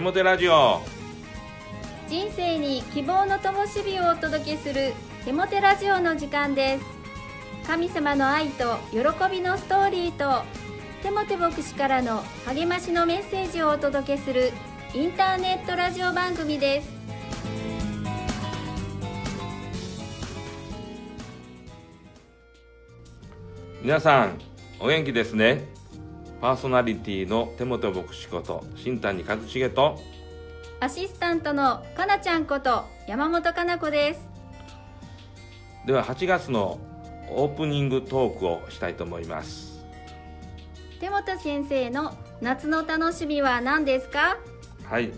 手もてラジオ。人生に希望の灯火をお届けする手もてラジオの時間です。神様の愛と喜びのストーリーと手もて牧師からの励ましのメッセージをお届けするインターネットラジオ番組です。皆さんお元気ですね？パーソナリティの手元牧師こと新谷和重とアシスタントのかなちゃんこと山本かな子です。では8月のオープニングトークをしたいと思います。手元先生の夏の楽しみは何ですか？はい。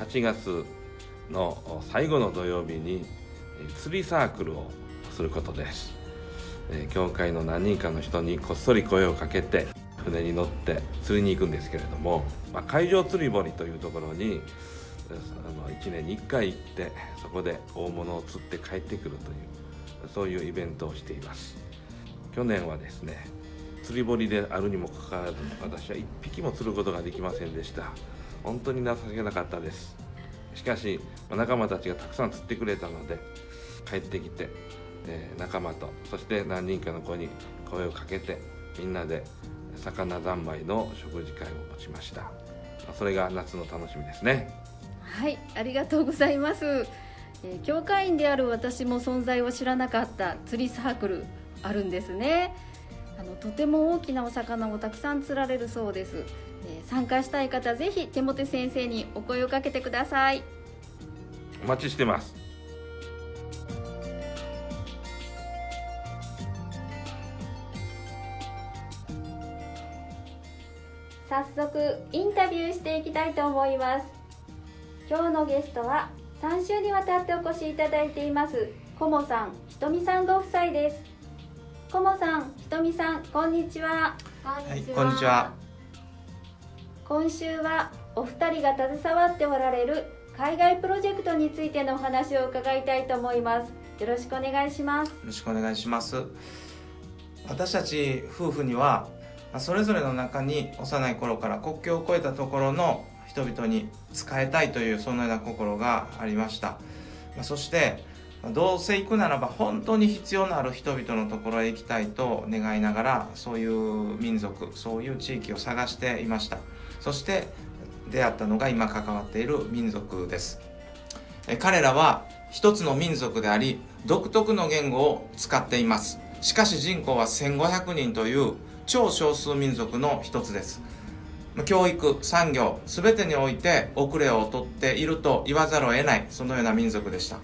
8月の最後の土曜日にえー釣りサークルをすることです、えー教会の何人かの人にこっそり声をかけて船に乗って釣りに行くんですけれども、まあ、海上釣り堀というところにあの1年に1回行ってそこで大物を釣って帰ってくるというそういうイベントをしています。去年はですね釣り堀であるにもかかわらず私は1匹も釣ることができませんでした。本当に情けなかったです。しかし仲間たちがたくさん釣ってくれたので帰ってきて、え仲間とそして何人かの子に声をかけてみんなで魚三昧の食事会を持ちました。まあそれが夏の楽しみですね。はいありがとうございます、えー教会員である私も存在を知らなかった釣りサークルあるんですね。あのとても大きなお魚をたくさん釣られるそうです、えー参加したい方ぜひ手元先生にお声をかけてください。お待ちしてます早速インタビューしていきたいと思います。今日のゲストは3週にわたってお越しいただいていますコモさんひとみさんご夫妻です。コモさんひとみさんこんにちは。はい、こんにちは。今週はお二人が携わっておられる海外プロジェクトについてのお話を伺いたいと思います。よろしくお願いします。よろしくお願いします。私たち夫婦には、まあそれぞれの中に幼い頃から国境を越えたところの人々に仕えたいというそのような心がありました。そして、どうせ行くならば本当に必要のある人々のところへ行きたいと願いながら、そういう民族、そういう地域を探していました。そして出会ったのが今関わっている民族です。彼らは一つの民族であり独特の言語を使っていますしかし人口は1500人という超少数民族の一つです。教育産業全てにおいて遅れをとっていると言わざるを得ないそのような民族でした。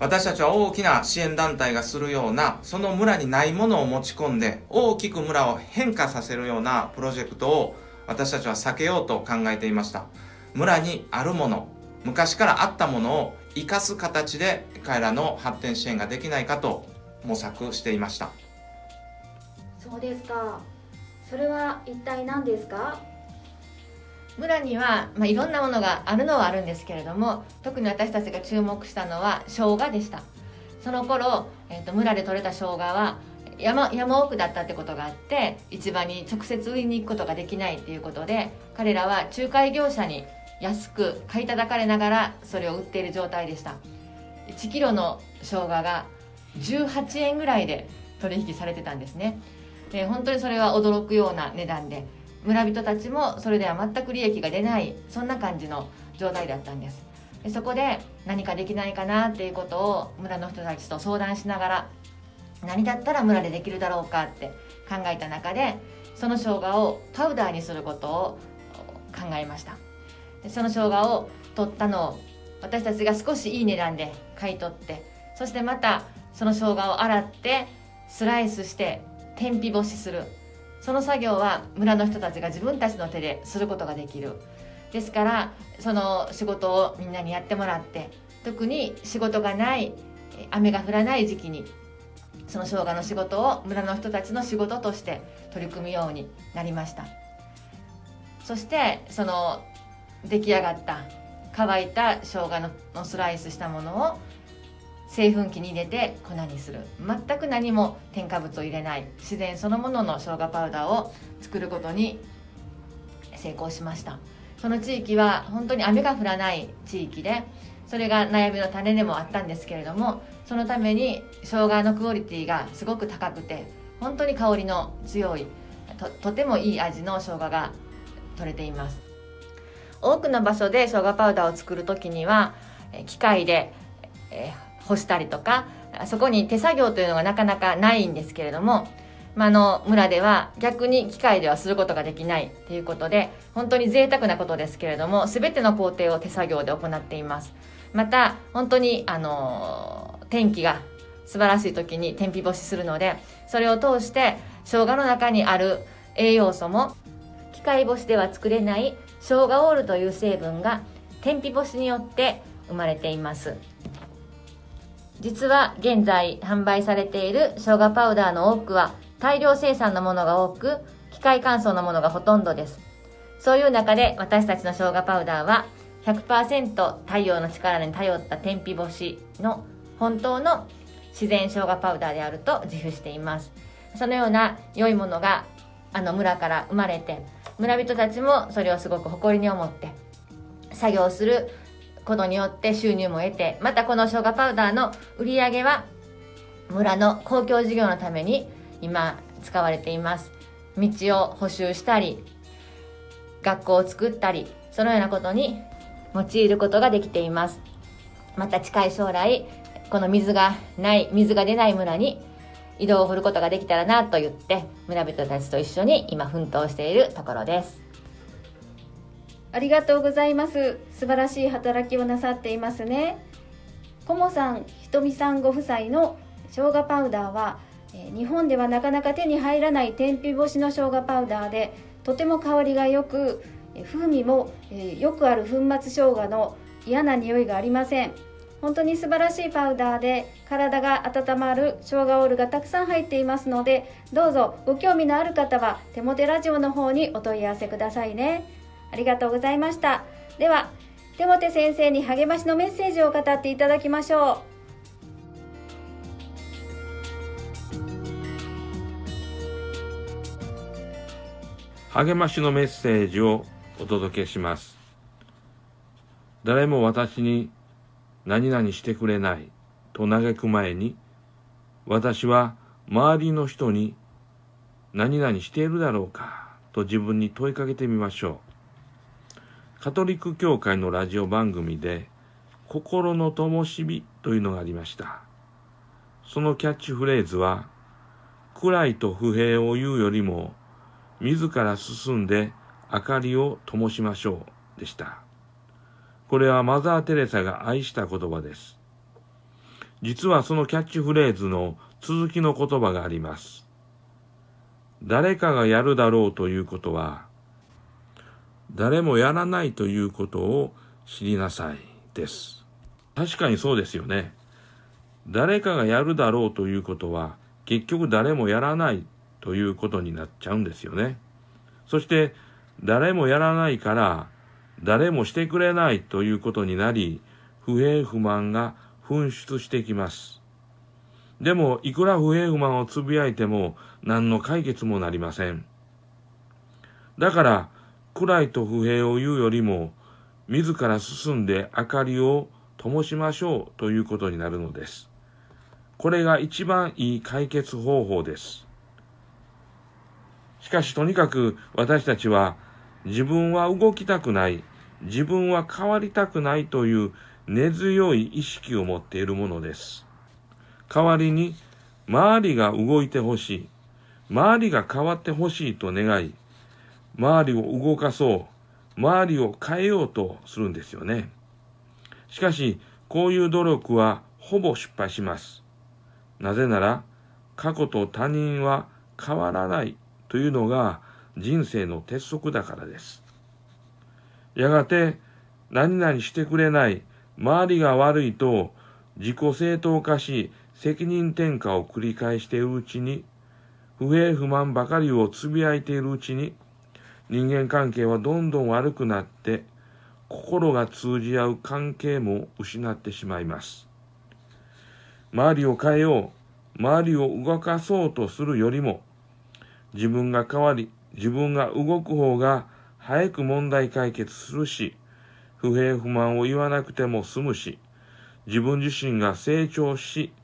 私たちは大きな支援団体がするようなその村にないものを持ち込んで大きく村を変化させるようなプロジェクトを私たちは避けようと考えていました。村にあるもの昔からあったものを生かす形で彼らの発展支援ができないかと模索していました。そうですか。それは一体何ですか？村には、まあ、いろんなものがあるのはあるんですけれども特に私たちが注目したのは生姜でした。その頃、えー、と村で採れた生姜は山山奥だったってことがあって市場に直接売りに行くことができないっていうことで彼らは仲介業者に安く買い叩かれながらそれを売っている状態でした。1キロの生姜が18円ぐらいで取引されてたんですね。で本当にそれは驚くような値段で村人たちもそれでは全く利益が出ないそんな感じの状態だったんです。でそこで何かできないかなっていうことを村の人たちと相談しながら何だったら村でできるだろうかって考えた中でその生姜をパウダーにすることを考えました。でその生姜を取ったのを私たちが少しいい値段で買い取ってそしてまたその生姜を洗ってスライスして天日干しする。その作業は村の人たちが自分たちの手ですることができる。ですからその仕事をみんなにやってもらって特に仕事がない雨が降らない時期にその生姜の仕事を村の人たちの仕事として取り組むようになりました。そしてその出来上がった乾いた生姜のスライスしたものを製粉機に入れて粉にする。全く何も添加物を入れない。自然そのものの生姜パウダーを作ることに成功しました。その地域は本当に雨が降らない地域でそれが悩みの種でもあったんですけれどもそのために生姜のクオリティがすごく高くて本当に香りの強いととてもいい味の生姜が取れています。多くの場所で生姜パウダーを作る時には機械で、え干したりとかそこに手作業というのがなかなかないんですけれども、まあ、の村では逆に機械ではすることができないということで本当に贅沢なことですけれども全ての工程を手作業で行っています。また本当にあの天気が素晴らしい時に天日干しするのでそれを通して生姜の中にある栄養素も機械干しでは作れない生姜オールという成分が天日干しによって生まれています。実は現在販売されている生姜パウダーの多くは大量生産のものが多く機械乾燥のものがほとんどです。そういう中で私たちの生姜パウダーは100%太陽の力に頼った天日干しの本当の自然生姜パウダーであると自負しています。そのような良いものがあの村から生まれて村人たちもそれをすごく誇りに思って作業することによって収入も得てまたこの生姜パウダーの売り上げは村の公共事業のために今使われています。道を補修したり学校を作ったりそのようなことに用いることができています。また近い将来この水がない水が出ない村に井戸を掘ることができたらなと言って村人たちと一緒に今奮闘しているところです。ありがとうございます。素晴らしい働きをなさっていますね。コモさんひとみさんご夫妻の生姜パウダーは日本ではなかなか手に入らない天日干しの生姜パウダーでとても香りがよく風味もよくある粉末生姜の嫌な匂いがありません。本当に素晴らしいパウダーで体が温まる生姜オールがたくさん入っていますのでどうぞご興味のある方は手モテラジオの方にお問い合わせくださいね。ありがとうございました。では手モテ先生に励ましのメッセージを語っていただきましょう。励ましのメッセージをお届けします。誰も私に何々してくれないと嘆く前に私は周りの人に何々しているだろうかと自分に問いかけてみましょう。カトリック教会のラジオ番組で心の灯火というのがありましたそのキャッチフレーズは暗いと不平を言うよりも自ら進んで明かりを灯しましょうでした。これはマザー・テレサが愛した言葉です。実はそのキャッチフレーズの続きの言葉があります。誰かがやるだろうということは、誰もやらないということを知りなさいです。確かにそうですよね。誰かがやるだろうということは、結局誰もやらないということになっちゃうんですよね。そして誰もやらないから誰もしてくれないということになり不平不満が噴出してきます。でもいくら不平不満をつぶやいても何の解決もなりません。だから暗いと不平を言うよりも自ら進んで明かりを灯しましょうということになるのです。これが一番いい解決方法です。しかしとにかく私たちは自分は動きたくない、自分は変わりたくないという根強い意識を持っているものです。代わりに周りが動いてほしい、周りが変わってほしいと願い、周りを動かそう、周りを変えようとするんですよね。しかし、こういう努力はほぼ失敗します。なぜなら、過去と他人は変わらないというのが人生の鉄則だからです。やがて何々してくれない、周りが悪いと自己正当化し責任転嫁を繰り返しているうちに、不平不満ばかりをつぶやいているうちに、人間関係はどんどん悪くなって、心が通じ合う関係も失ってしまいます。周りを変えよう、周りを動かそうとするよりも、自分が変わり、自分が動く方が早く問題解決するし、不平不満を言わなくても済むし、自分自身が成長し、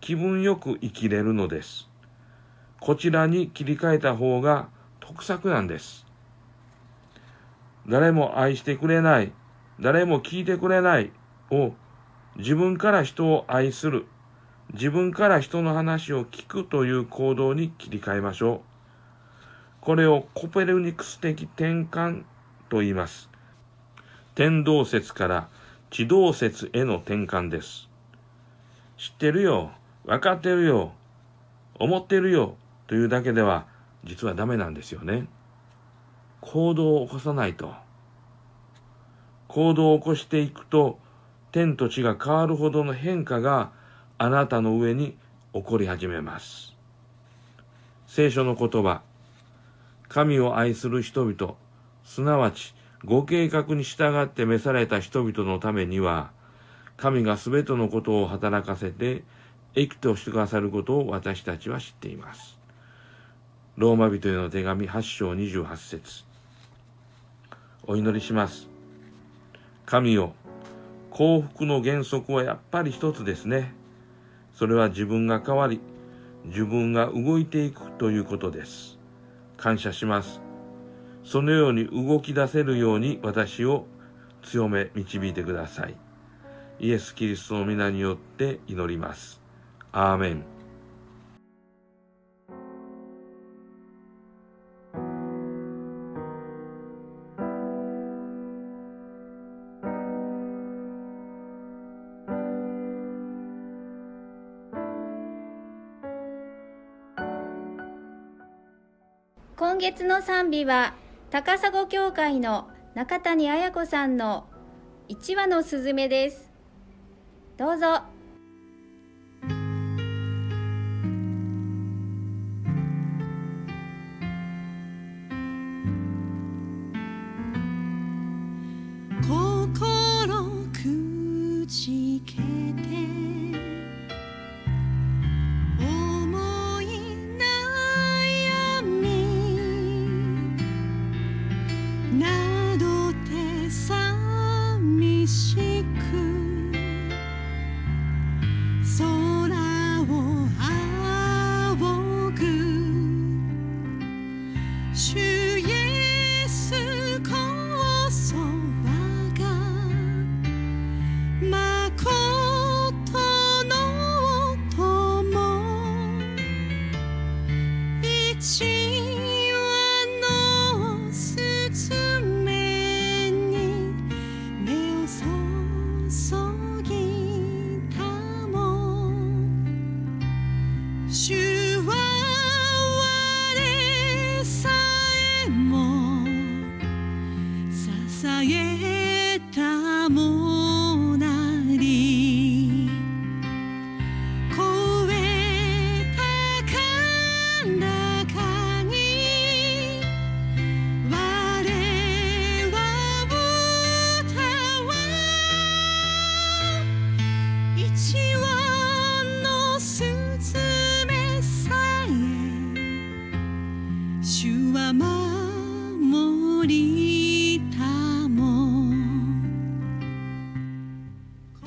気分よく生きれるのです。こちらに切り替えた方が得策なんです。誰も愛してくれない、誰も聞いてくれないを自分から人を愛する、自分から人の話を聞くという行動に切り替えましょう。これをコペルニクス的転換と言います。天動説から地動説への転換です。知ってるよ、分かってるよ、思ってるよというだけでは実はダメなんですよね。行動を起こさないと。行動を起こしていくと天と地が変わるほどの変化があなたの上に起こり始めます。聖書の言葉、神を愛する人々、すなわちご計画に従って召された人々のためには、神がすべてのことを働かせて、益としてくださることを私たちは知っています。ローマ人への手紙8章28節お祈りします。神よ、幸福の原則はやっぱり一つですね。それは自分が変わり、自分が動いていくということです。感謝します。そのように動き出せるように私を強め導いてください。イエス・キリストの皆によって祈ります。アーメン。月の賛美は高砂教会の中谷彩子さんの1羽のすずめです。どうぞ。一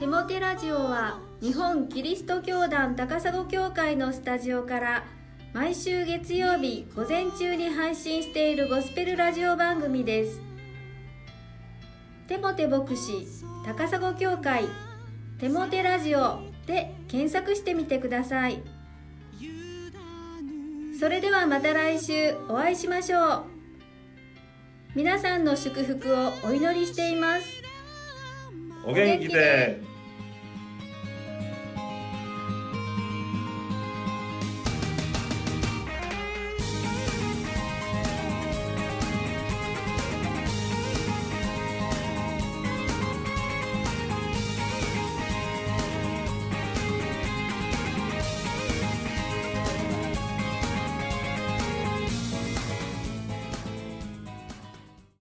テモテラジオは日本キリスト教団高砂教会のスタジオから毎週月曜日午前中に配信しているゴスペルラジオ番組です。テモテ牧師高砂教会テモテラジオで検索してみてください。それではまた来週お会いしましょう。皆さんの祝福をお祈りしています。お元気で。